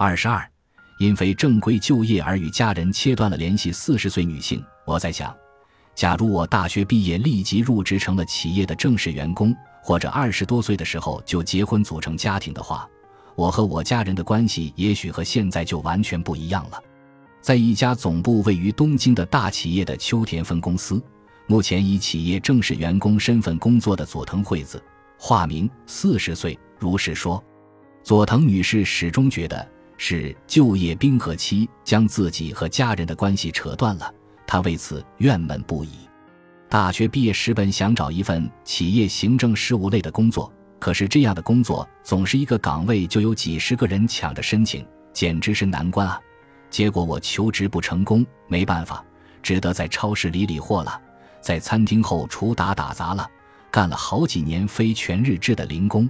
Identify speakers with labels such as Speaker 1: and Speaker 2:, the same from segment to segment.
Speaker 1: 二十二，因非正规就业而与家人切断了联系。四十岁女性，我在想，假如我大学毕业立即入职成了企业的正式员工，或者二十多岁的时候就结婚组成家庭的话，我和我家人的关系也许和现在就完全不一样了。在一家总部位于东京的大企业的秋田分公司，目前以企业正式员工身份工作的佐藤惠子，化名，四十岁，如是说。佐藤女士始终觉得是就业冰河期将自己和家人的关系扯断了，他为此怨闷不已。大学毕业时本想找一份企业行政事务类的工作，可是这样的工作总是一个岗位就有几十个人抢着申请，简直是难关啊！结果我求职不成功，没办法，只得在超市理理货了，在餐厅后厨打打杂了，干了好几年非全日制的零工。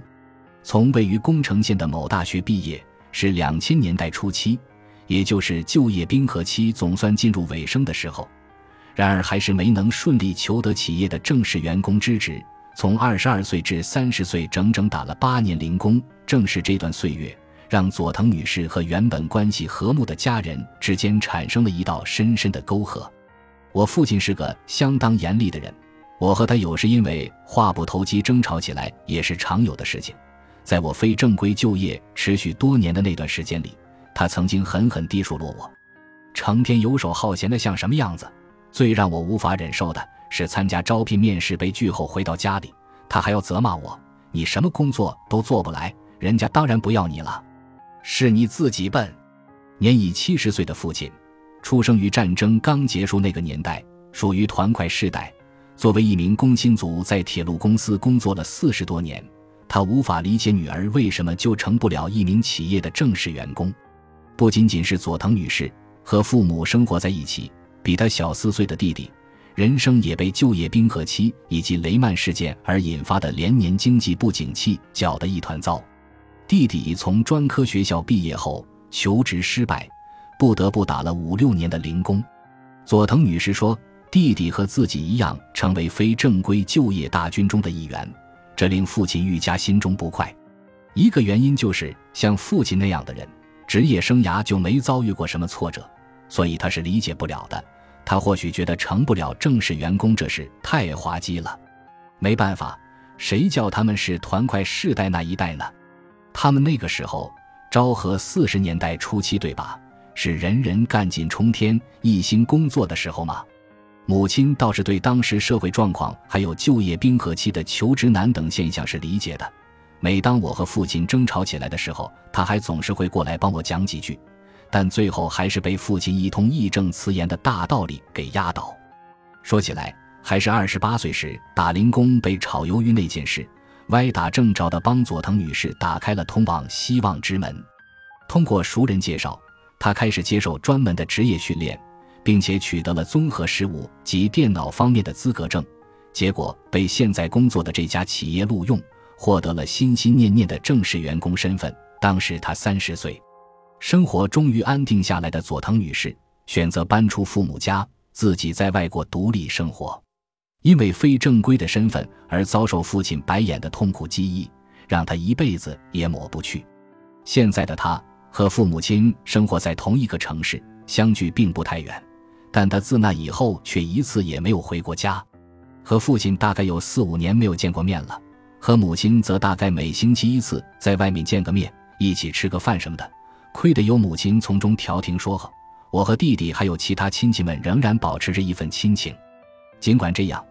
Speaker 1: 从位于宫城县的某大学毕业，是两千年代初期，也就是就业冰河期总算进入尾声的时候。然而，还是没能顺利求得企业的正式员工之职。从二十二岁至三十岁，整整打了八年零工。正是这段岁月。让佐藤女士和原本关系和睦的家人之间产生了一道深深的沟壑。我父亲是个相当严厉的人，我和他有时因为话不投机争吵起来也是常有的事情。在我非正规就业持续多年的那段时间里，他曾经狠狠地数落我，成天游手好闲的像什么样子。最让我无法忍受的是参加招聘面试被拒后回到家里，他还要责骂我：“你什么工作都做不来，人家当然不要你了。”是你自己笨。年已七十岁的父亲，出生于战争刚结束那个年代，属于团块世代。作为一名工薪族，在铁路公司工作了四十多年，他无法理解女儿为什么就成不了一名企业的正式员工。不仅仅是佐藤女士和父母生活在一起，比他小四岁的弟弟，人生也被就业冰河期以及雷曼事件而引发的连年经济不景气搅得一团糟。弟弟从专科学校毕业后求职失败，不得不打了五六年的零工。佐藤女士说：“弟弟和自己一样，成为非正规就业大军中的一员，这令父亲愈加心中不快。一个原因就是像父亲那样的人，职业生涯就没遭遇过什么挫折，所以他是理解不了的。他或许觉得成不了正式员工这事太滑稽了。没办法，谁叫他们是团块世代那一代呢？”他们那个时候，昭和四十年代初期，对吧？是人人干劲冲天、一心工作的时候吗？母亲倒是对当时社会状况还有就业冰河期的求职难等现象是理解的。每当我和父亲争吵起来的时候，他还总是会过来帮我讲几句，但最后还是被父亲一通义正辞严的大道理给压倒。说起来，还是二十八岁时打零工被炒鱿鱼那件事。歪打正着的帮佐藤女士打开了通往希望之门。通过熟人介绍，她开始接受专门的职业训练，并且取得了综合事务及电脑方面的资格证。结果被现在工作的这家企业录用，获得了心心念念的正式员工身份。当时她三十岁，生活终于安定下来的佐藤女士选择搬出父母家，自己在外国独立生活。因为非正规的身份而遭受父亲白眼的痛苦记忆，让他一辈子也抹不去。现在的他和父母亲生活在同一个城市，相距并不太远，但他自那以后却一次也没有回过家。和父亲大概有四五年没有见过面了，和母亲则大概每星期一次在外面见个面，一起吃个饭什么的。亏得有母亲从中调停说和，我和弟弟还有其他亲戚们仍然保持着一份亲情。尽管这样。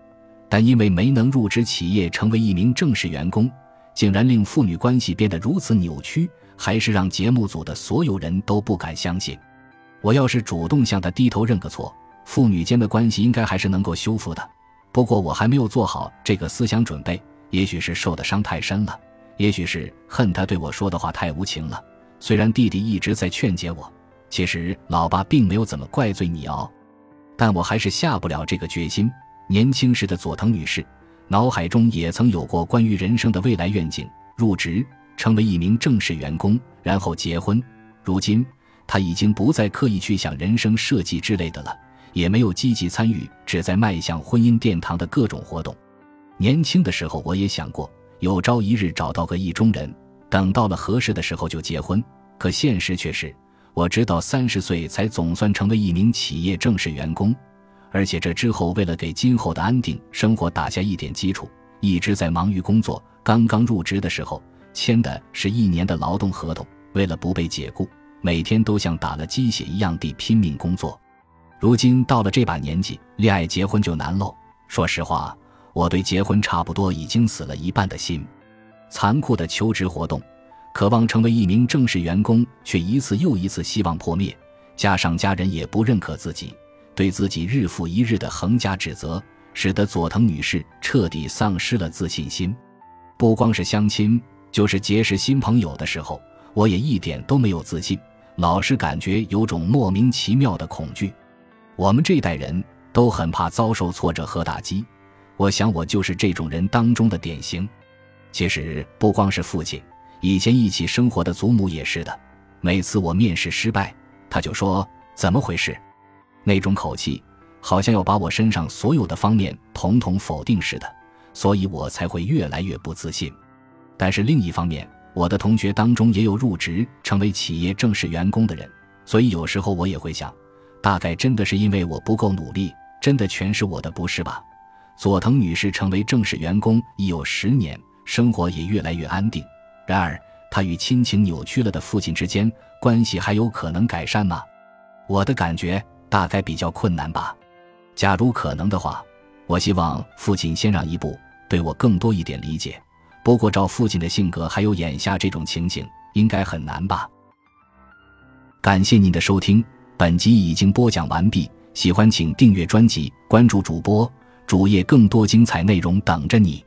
Speaker 1: 但因为没能入职企业，成为一名正式员工，竟然令父女关系变得如此扭曲，还是让节目组的所有人都不敢相信。我要是主动向他低头认个错，父女间的关系应该还是能够修复的。不过我还没有做好这个思想准备，也许是受的伤太深了，也许是恨他对我说的话太无情了。虽然弟弟一直在劝解我，其实老爸并没有怎么怪罪你哦，但我还是下不了这个决心。年轻时的佐藤女士，脑海中也曾有过关于人生的未来愿景：入职，成为一名正式员工，然后结婚。如今，他已经不再刻意去想人生设计之类的了，也没有积极参与旨在迈向婚姻殿堂的各种活动。年轻的时候，我也想过，有朝一日找到个意中人，等到了合适的时候就结婚。可现实却是，我直到三十岁才总算成为一名企业正式员工，而且这之后为了给今后的安定生活打下一点基础，一直在忙于工作。刚刚入职的时候签的是一年的劳动合同，为了不被解雇，每天都像打了鸡血一样地拼命工作。如今到了这把年纪，恋爱结婚就难喽。说实话，我对结婚差不多已经死了一半的心。残酷的求职活动，渴望成为一名正式员工，却一次又一次希望破灭。加上家人也不认可自己，对自己日复一日的横加指责，使得佐藤女士彻底丧失了自信心。不光是相亲，就是结识新朋友的时候，我也一点都没有自信，老是感觉有种莫名其妙的恐惧。我们这代人都很怕遭受挫折和打击，我想我就是这种人当中的典型。其实不光是父亲，以前一起生活的祖母也是的。每次我面试失败，他就说怎么回事，那种口气好像要把我身上所有的方面统统否定似的，所以我才会越来越不自信。但是另一方面，我的同学当中也有入职成为企业正式员工的人，所以有时候我也会想。大概真的是因为我不够努力，真的全是我的不是吧？佐藤女士成为正式员工已有十年，生活也越来越安定。然而，她与亲情扭曲了的父亲之间关系还有可能改善吗？我的感觉大概比较困难吧。假如可能的话，我希望父亲先让一步，对我更多一点理解。不过，照父亲的性格，还有眼下这种情形，应该很难吧。感谢您的收听。本集已经播讲完毕，喜欢请订阅专辑，关注主播主页，更多精彩内容等着你。